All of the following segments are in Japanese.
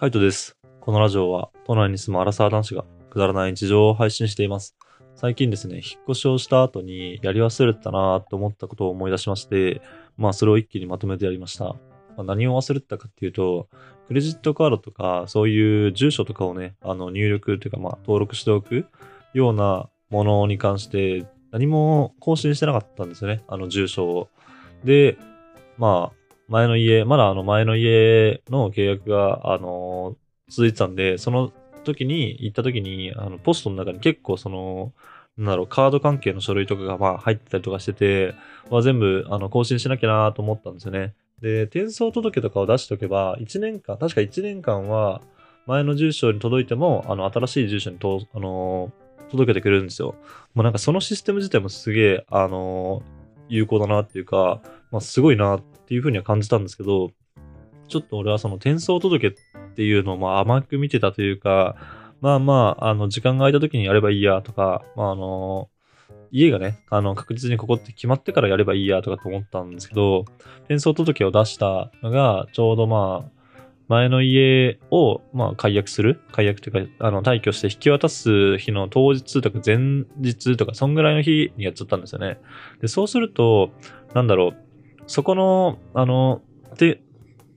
カイトです。このラジオは都内に住むアラサー男子がくだらない日常を配信しています。最近ですね、引っ越しをした後にやり忘れたなと思ったことを思い出しまして、まあそれを一気にまとめてやりました。まあ何を忘れてたかっていうと、クレジットカードとかそういう住所とかをね、あの入力というかまあ登録しておくようなものに関して何も更新してなかったんですよね、あの住所を。で、まあ前の家、まだあの前の家の契約が、あの続いてたんで、その時に、行った時に、あの、ポストの中に結構その、なんだろう、カード関係の書類とかがまあ入ってたりとかしてて、まあ、全部あの更新しなきゃなと思ったんですよね。で、転送届とかを出しておけば、1年間、確か1年間は、前の住所に届いても、あの、新しい住所にと、あの届けてくれるんですよ。もうなんかそのシステム自体もすげえ、あの有効だなっていうか、まあ、すごいなっていうふうには感じたんですけど、ちょっと俺はその転送届っていうのをまあ甘く見てたというか、まあまあ、あの、時間が空いた時にやればいいやとか、まああの、家がね、あの、確実にここって決まってからやればいいやとかと思ったんですけど、転送届を出したのが、ちょうどまあ、前の家を、まあ、解約する解約というか、あの、退去して引き渡す日の当日とか前日とか、そんぐらいの日にやっちゃったんですよね。で、そうすると、なんだろう、そこの、あの、で、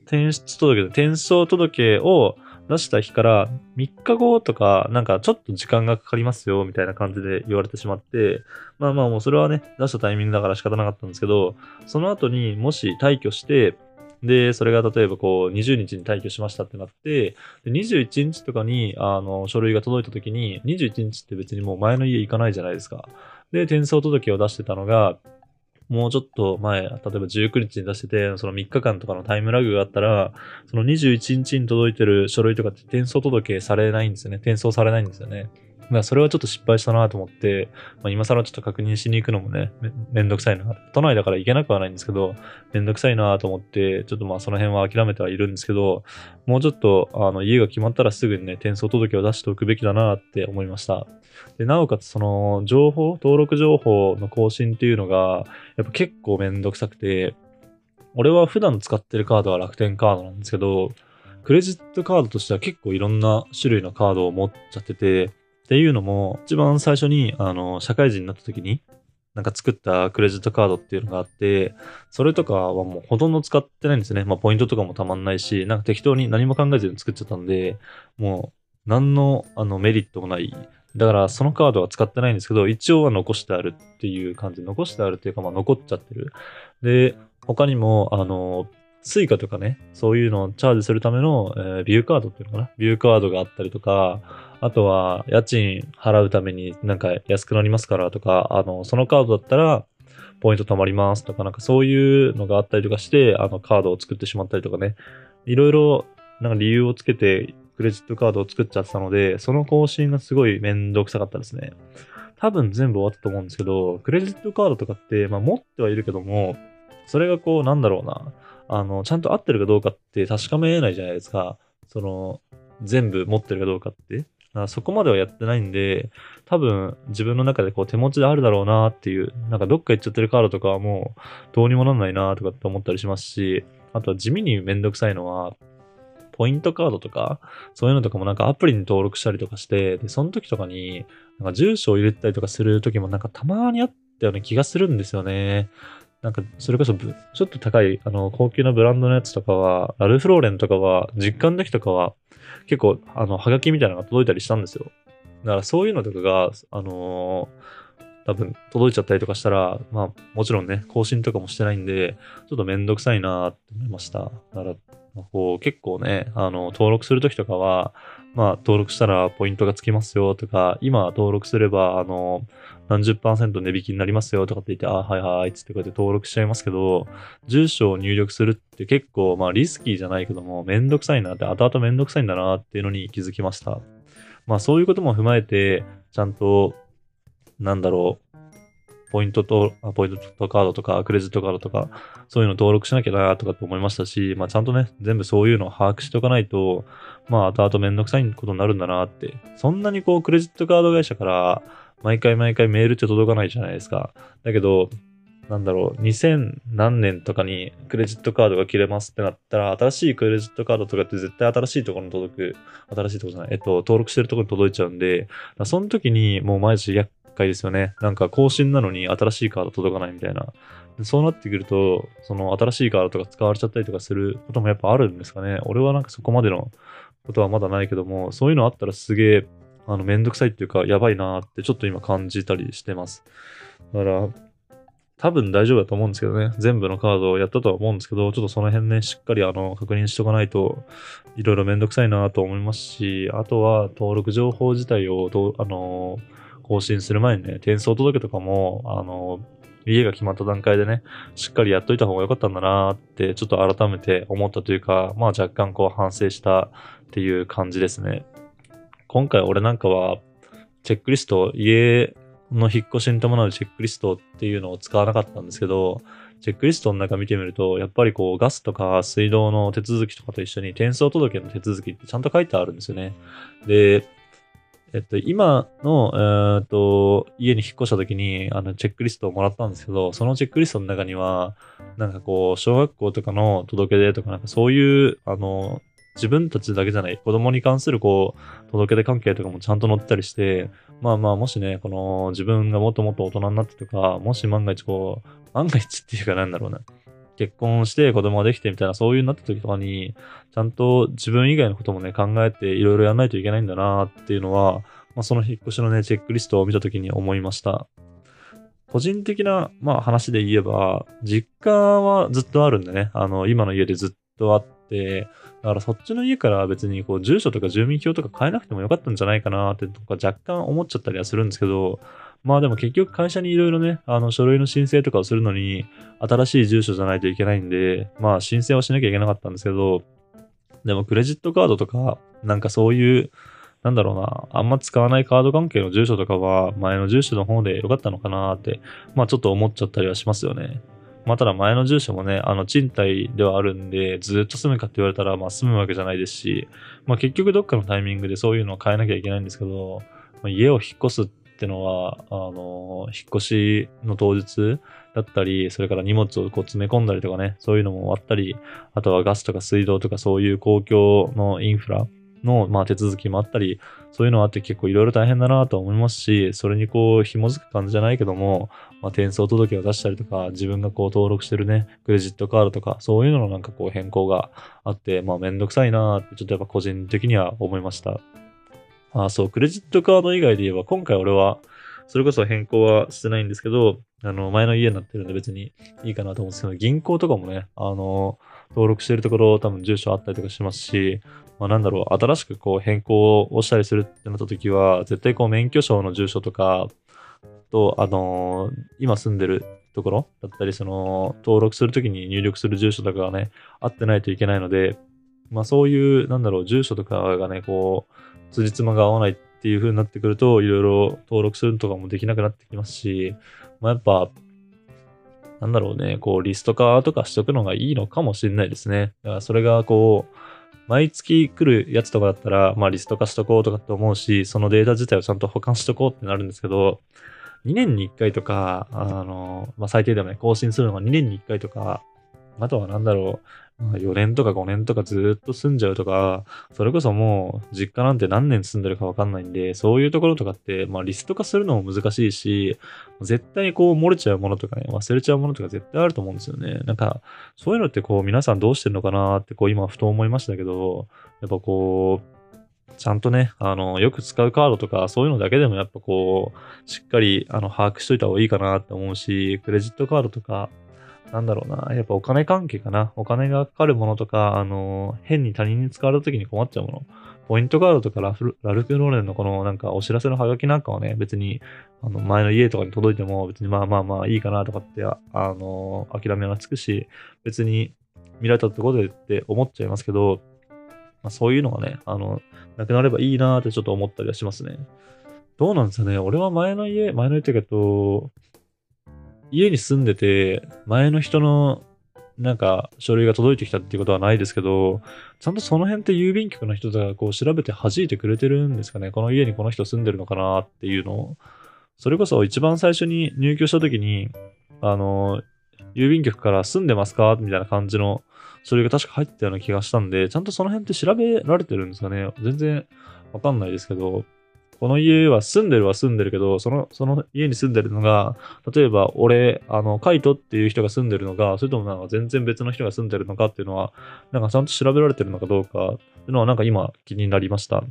転出届、転送届を出した日から3日後とか、なんかちょっと時間がかかりますよ、みたいな感じで言われてしまって、まあまあもうそれはね、出したタイミングだから仕方なかったんですけど、その後にもし退去して、で、それが例えばこう、20日に退去しましたってなって、で21日とかに、あの、書類が届いた時に、21日って別にもう前の家行かないじゃないですか。で、転送届を出してたのが、もうちょっと前、例えば19日に出してて、その3日間とかのタイムラグがあったら、その21日に届いてる書類とかって転送届されないんですよね。転送されないんですよね。だからそれはちょっと失敗したなと思って、まあ、今更ちょっと確認しに行くのもね、めめんどくさいな。都内だから行けなくはないんですけど、めんどくさいなと思って、ちょっとまあその辺は諦めてはいるんですけど、もうちょっとあの家が決まったらすぐにね、転送届を出しておくべきだなって思いました。で、なおかつその情報、登録情報の更新っていうのが、やっぱ結構めんどくさくて、俺は普段使ってるカードは楽天カードなんですけど、クレジットカードとしては結構いろんな種類のカードを持っちゃってて、っていうのも、一番最初に、あの、社会人になった時に、なんか作ったクレジットカードっていうのがあって、それとかはもうほとんど使ってないんですね。まあ、ポイントとかもたまんないし、なんか適当に何も考えずに作っちゃったんで、もう、何の、あの、メリットもない。だから、そのカードは使ってないんですけど、一応は残してあるっていう感じ。残してあるっていうか、まあ、残っちゃってる。で、他にも、あの、 Suica とかね、そういうのをチャージするための、えービューカードっていうのかなビューカードがあったりとか、あとは、家賃払うためになんか安くなりますからとか、あの、そのカードだったら、ポイント貯まりますとか、なんかそういうのがあったりとかして、あの、カードを作ってしまったりとかね、いろいろ、なんか理由をつけて、クレジットカードを作っちゃってたので、その更新がすごいめんどくさかったですね。多分全部終わったと思うんですけど、クレジットカードとかって、まあ持ってはいるけども、それがこう、なんだろうな、あの、ちゃんと合ってるかどうかって確かめないじゃないですか。その、全部持ってるかどうかって。だからそこまではやってないんで、多分自分の中でこう手持ちであるだろうなっていう、なんかどっか行っちゃってるカードとかはもうどうにもなんないなとかって思ったりしますし、あとは地味にめんどくさいのは、ポイントカードとか、そういうのとかもなんかアプリに登録したりとかして、で、その時とかに、なんか住所を入れたりとかする時もなんかたまにあったような気がするんですよね。なんか、それこそ、ちょっと高い、あの、高級なブランドのやつとかは、ラルフローレンとかは、実感の時とかは、結構、あの、はがきみたいなのが届いたりしたんですよ。だから、そういうのとかが、あのー多分、届いちゃったりとかしたら、まあ、もちろんね、更新とかもしてないんで、ちょっとめんどくさいなって思いました。だから、こう、結構ね、あの、登録するときとかは、まあ、登録したらポイントがつきますよとか、今登録すれば、あの、何十パーセント値引きになりますよとかって言って、あ、はいはい、つってこうやって登録しちゃいますけど、住所を入力するって結構、まあリスキーじゃないけども、めんどくさいなって、後々めんどくさいんだなっていうのに気づきました。まあそういうことも踏まえて、ちゃんと、なんだろう、ポイントと、ポイントカードとか、クレジットカードとか、そういうの登録しなきゃなとかって思いましたし、まあちゃんとね、全部そういうのを把握しておかないと、まあ後々めんどくさいことになるんだなって。そんなにこう、クレジットカード会社から、毎回毎回メールって届かないじゃないですか。だけど、なんだろう、2000何年とかにクレジットカードが切れますってなったら、新しいクレジットカードとかって絶対新しいところに届く、新しいところじゃない、えっと、登録してるところに届いちゃうんで、その時にもう毎日介ですよね。なんか更新なのに新しいカード届かないみたいな。そうなってくると、その新しいカードとか使われちゃったりとかすることもやっぱあるんですかね。俺はなんかそこまでのことはまだないけども、そういうのあったらすげえ、あの、めんどくさいっていうか、やばいなーってちょっと今感じたりしてます。だから、多分大丈夫だと思うんですけどね。全部のカードをやったとは思うんですけど、ちょっとその辺ね、しっかりあの、確認しとかないと、いろいろめんどくさいなと思いますし、あとは登録情報自体をどう、あの、更新する前にね、転送届とかも、あの、家が決まった段階でね、しっかりやっといた方が良かったんだなって、ちょっと改めて思ったというか、まあ若干こう反省したっていう感じですね。今回俺なんかは、チェックリスト、家の引っ越しに伴うチェックリストっていうのを使わなかったんですけど、チェックリストの中見てみると、やっぱりこうガスとか水道の手続きとかと一緒に転送届の手続きってちゃんと書いてあるんですよね。で、えっと、今の、えー、っと、家に引っ越した時に、あの、チェックリストをもらったんですけど、そのチェックリストの中には、なんかこう、小学校とかの届け出とか、なんかそういう、あの、自分たちだけじゃない、子供に関するこう、届け出関係とかもちゃんと載ってたりして、まあまあ、もしね、この自分がもっともっと大人になってとか、もし万が一こう、万が一っていうかなんだろうな、結婚して子供ができてみたいな、そういうなった時とかに、ちゃんと自分以外のこともね、考えていろいろやんないといけないんだなっていうのは、まあ、その引っ越しのね、チェックリストを見た時に思いました。個人的な、まあ話で言えば、実家はずっとあるんでね、あの、今の家でずっとあって、だからそっちの家から別にこう住所とか住民票とか変えなくてもよかったんじゃないかなってとか若干思っちゃったりはするんですけど、まあでも結局会社にいろいろね、あの書類の申請とかをするのに新しい住所じゃないといけないんで、まあ申請はしなきゃいけなかったんですけど、でもクレジットカードとか、なんかそういう、なんだろうな、あんま使わないカード関係の住所とかは前の住所の方でよかったのかなって、まあちょっと思っちゃったりはしますよね。まあ、ただ前の住所もね、あの、賃貸ではあるんで、ずっと住むかって言われたら、まあ、住むわけじゃないですし、まあ、結局どっかのタイミングでそういうのを変えなきゃいけないんですけど、まあ、家を引っ越すってのは、あの、引っ越しの当日だったり、それから荷物をこう詰め込んだりとかね、そういうのもあったり、あとはガスとか水道とかそういう公共のインフラの、まあ、手続きもあったり、そういうのあって結構いろいろ大変だなと思いますし、それにこう紐づく感じじゃないけども、まあ、転送届を出したりとか、自分がこう登録してるね、クレジットカードとか、そういうののなんかこう変更があって、まあめんどくさいなってちょっとやっぱ個人的には思いました。あ、そう、クレジットカード以外で言えば、今回俺は、それこそ変更はしてないんですけど、あの、前の家になってるんで別にいいかなと思うんですけど、銀行とかもね、あの、登録してるところ多分住所あったりとかしますし、まあ、なんだろう、新しくこう変更をしたりするってなった時は、絶対こう免許証の住所とかと、あのー、今住んでるところだったり、その、登録するときに入力する住所とかがね、合ってないといけないので、まあそういう、なんだろう、住所とかがね、こう、辻褄が合わないっていう風になってくると、いろいろ登録するとかもできなくなってきますし、まあやっぱ、なんだろうね、こう、リスト化とかしとくのがいいのかもしれないですね。だからそれがこう、毎月来るやつとかだったら、まあリスト化しとこうとかって思うし、そのデータ自体をちゃんと保管しとこうってなるんですけど、2年に1回とか、あの、まあ最低でもね、更新するのが2年に1回とか、あとはなんだろう、4年とか5年とかずっと住んじゃうとか、それこそもう実家なんて何年住んでるかわかんないんで、そういうところとかって、まあリスト化するのも難しいし、絶対にこう漏れちゃうものとかね、忘れちゃうものとか絶対あると思うんですよね。なんか、そういうのってこう皆さんどうしてるのかなってこう今ふと思いましたけど、やっぱこう、ちゃんとね、あの、よく使うカードとか、そういうのだけでもやっぱこう、しっかり、あの、把握しといた方がいいかなって思うし、クレジットカードとか、なんだろうな。やっぱお金関係かな。お金がかかるものとか、あの、変に他人に使われた時に困っちゃうもの。ポイントカードとかラフラルクローレンのこのなんかお知らせのハガキなんかはね、別に、あの、前の家とかに届いても別にまあまあまあいいかなとかって、あの、諦めがつくし、別に見られたってことでって思っちゃいますけど、まあ、そういうのがね、あの、なくなればいいなってちょっと思ったりはしますね。どうなんですかね。俺は前の家、前の家って言うけど、家に住んでて、前の人のなんか書類が届いてきたっていうことはないですけど、ちゃんとその辺って郵便局の人がこう調べて弾いてくれてるんですかね？この家にこの人住んでるのかなっていうのを。それこそ一番最初に入居した時に、あの、郵便局から住んでますか？みたいな感じの書類が確か入ってたような気がしたんで、ちゃんとその辺って調べられてるんですかね？全然わかんないですけど、この家は住んでるは住んでるけど、その、その家に住んでるのが、例えば俺、あの、カイトっていう人が住んでるのか、それともなんか全然別の人が住んでるのかっていうのは、なんかちゃんと調べられてるのかどうかっていうのはなんか今気になりました。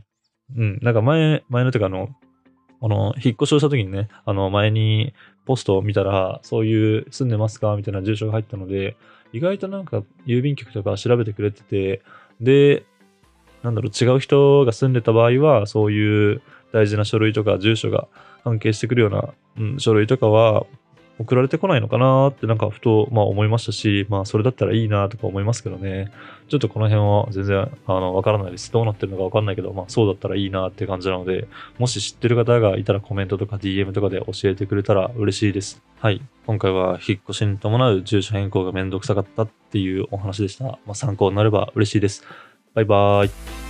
うん、なんか前、前のとかあの、あの、引っ越しをした時にね、あの、前にポストを見たら、そういう住んでますか？みたいな住所が入ったので、意外となんか郵便局とか調べてくれてて、で、なんだろう、違う人が住んでた場合は、そういう大事な書類とか住所が関係してくるような、うん、書類とかは送られてこないのかなってなんかふと、まあ、思いましたし、まあそれだったらいいなとか思いますけどね。ちょっとこの辺は全然あのわからないです。どうなってるのかわかんないけど、まあそうだったらいいなって感じなので、もし知ってる方がいたらコメントとか DM とかで教えてくれたら嬉しいです。はい。今回は引っ越しに伴う住所変更がめんどくさかったっていうお話でした。まあ参考になれば嬉しいです。バイバーイ。